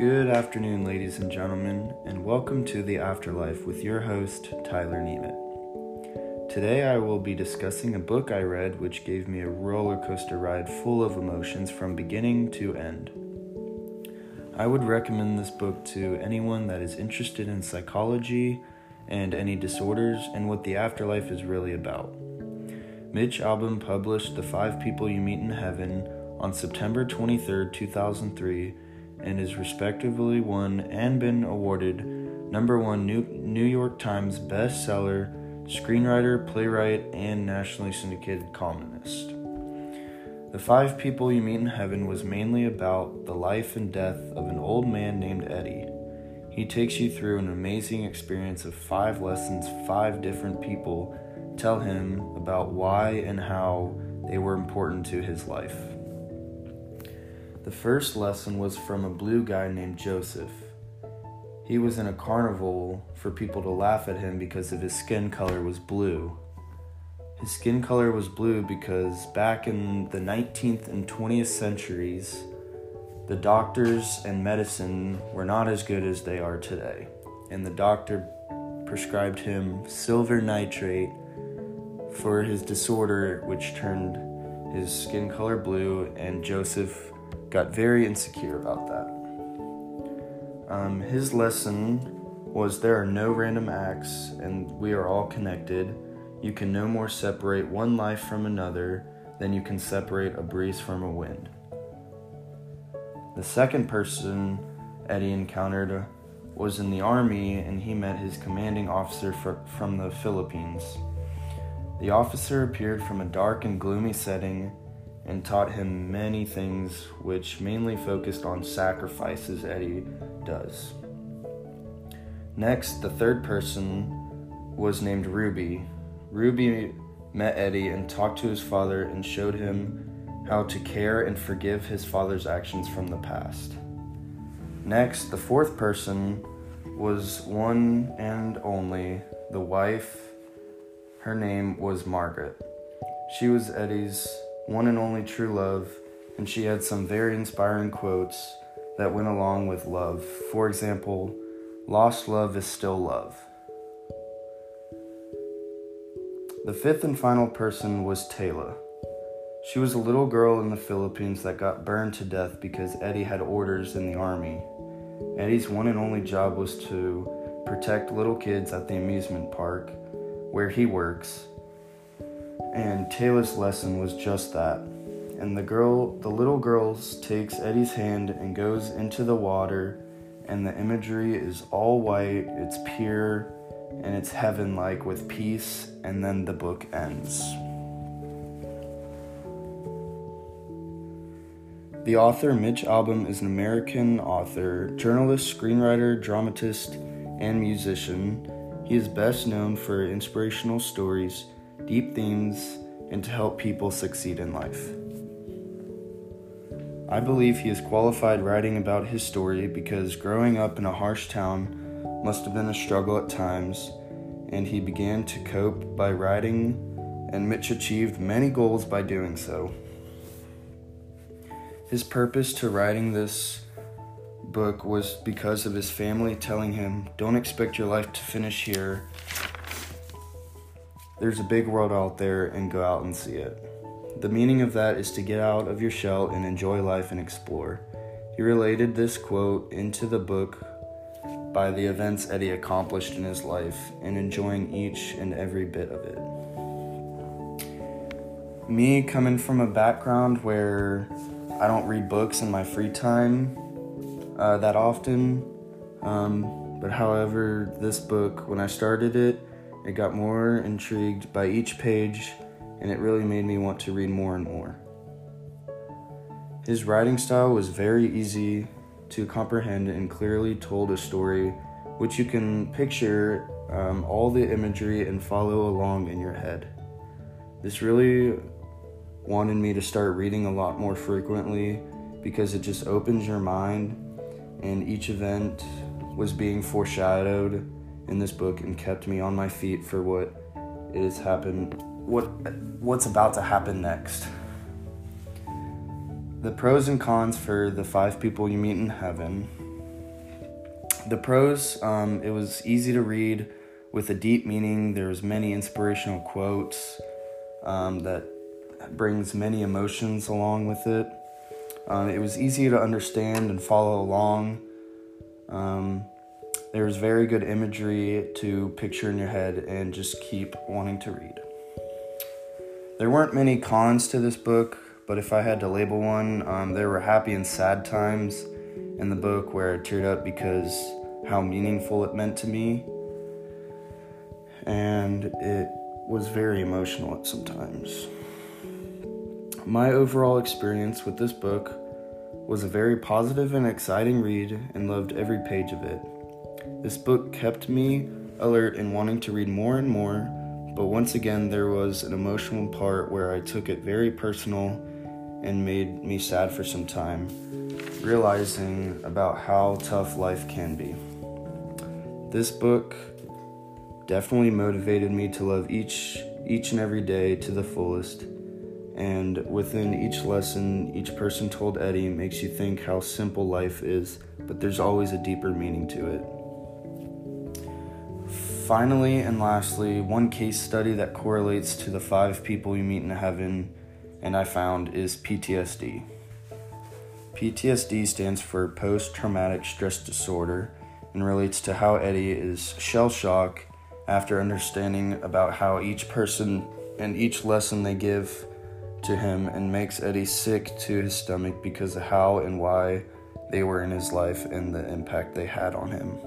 Good afternoon, ladies and gentlemen, and welcome to The Afterlife with your host, Tyler Nemeth. Today I will be discussing a book I read which gave me a roller coaster ride full of emotions from beginning to end. I would recommend this book to anyone that is interested in psychology and any disorders and what the afterlife is really about. Mitch Albom published The Five People You Meet in Heaven on September 23, 2003 and has respectively won and been awarded number one New, New York Times bestseller, screenwriter, playwright, and nationally syndicated columnist. The Five People You Meet in Heaven was mainly about the life and death of an old man named Eddie. He takes you through an amazing experience of five lessons five different people tell him about why and how they were important to his life. The first lesson was from a blue guy named Joseph. He was in a carnival for people to laugh at him because of his skin color was blue. His skin color was blue because back in the 19th and 20th centuries, the doctors and medicine were not as good as they are today. And the doctor prescribed him silver nitrate for his disorder, which turned his skin color blue, and Joseph got very insecure about that. Um, his lesson was there are no random acts and we are all connected. You can no more separate one life from another than you can separate a breeze from a wind. The second person Eddie encountered was in the army and he met his commanding officer from the Philippines. The officer appeared from a dark and gloomy setting and taught him many things which mainly focused on sacrifices Eddie does. Next, the third person was named Ruby. Ruby met Eddie and talked to his father and showed him how to care and forgive his father's actions from the past. Next, the fourth person was one and only the wife. Her name was Margaret. She was Eddie's one and only true love, and she had some very inspiring quotes that went along with love. For example, lost love is still love. The fifth and final person was Taylor. She was a little girl in the Philippines that got burned to death because Eddie had orders in the army. Eddie's one and only job was to protect little kids at the amusement park where he works and Taylor's lesson was just that. And the girl, the little girl takes Eddie's hand and goes into the water, and the imagery is all white, it's pure, and it's heaven like with peace, and then the book ends. The author, Mitch Albom, is an American author, journalist, screenwriter, dramatist, and musician. He is best known for inspirational stories deep themes, and to help people succeed in life. I believe he is qualified writing about his story because growing up in a harsh town must have been a struggle at times, and he began to cope by writing, and Mitch achieved many goals by doing so. His purpose to writing this book was because of his family telling him, Don't expect your life to finish here there's a big world out there and go out and see it. The meaning of that is to get out of your shell and enjoy life and explore. He related this quote into the book by the events Eddie accomplished in his life and enjoying each and every bit of it. Me coming from a background where I don't read books in my free time uh, that often, um, but however, this book, when I started it, it got more intrigued by each page, and it really made me want to read more and more. His writing style was very easy to comprehend and clearly told a story which you can picture um, all the imagery and follow along in your head. This really wanted me to start reading a lot more frequently because it just opens your mind, and each event was being foreshadowed in this book and kept me on my feet for what is happened what what's about to happen next. The pros and cons for the five people you meet in heaven. The pros, um, it was easy to read with a deep meaning. There's many inspirational quotes um, that brings many emotions along with it. Um, it was easy to understand and follow along. Um, there was very good imagery to picture in your head and just keep wanting to read. There weren't many cons to this book, but if I had to label one, um, there were happy and sad times in the book where I teared up because how meaningful it meant to me. And it was very emotional at some times. My overall experience with this book was a very positive and exciting read and loved every page of it. This book kept me alert and wanting to read more and more, but once again, there was an emotional part where I took it very personal and made me sad for some time, realizing about how tough life can be. This book definitely motivated me to love each each and every day to the fullest. And within each lesson, each person told Eddie makes you think how simple life is, but there's always a deeper meaning to it. Finally and lastly, one case study that correlates to the five people you meet in heaven, and I found is PTSD. PTSD stands for post traumatic stress disorder and relates to how Eddie is shell shock after understanding about how each person and each lesson they give to him and makes Eddie sick to his stomach because of how and why they were in his life and the impact they had on him.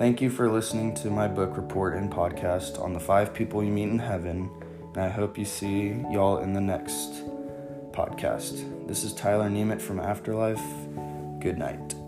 Thank you for listening to my book report and podcast on the five people you meet in heaven, and I hope you see y'all in the next podcast. This is Tyler Nemeth from Afterlife. Good night.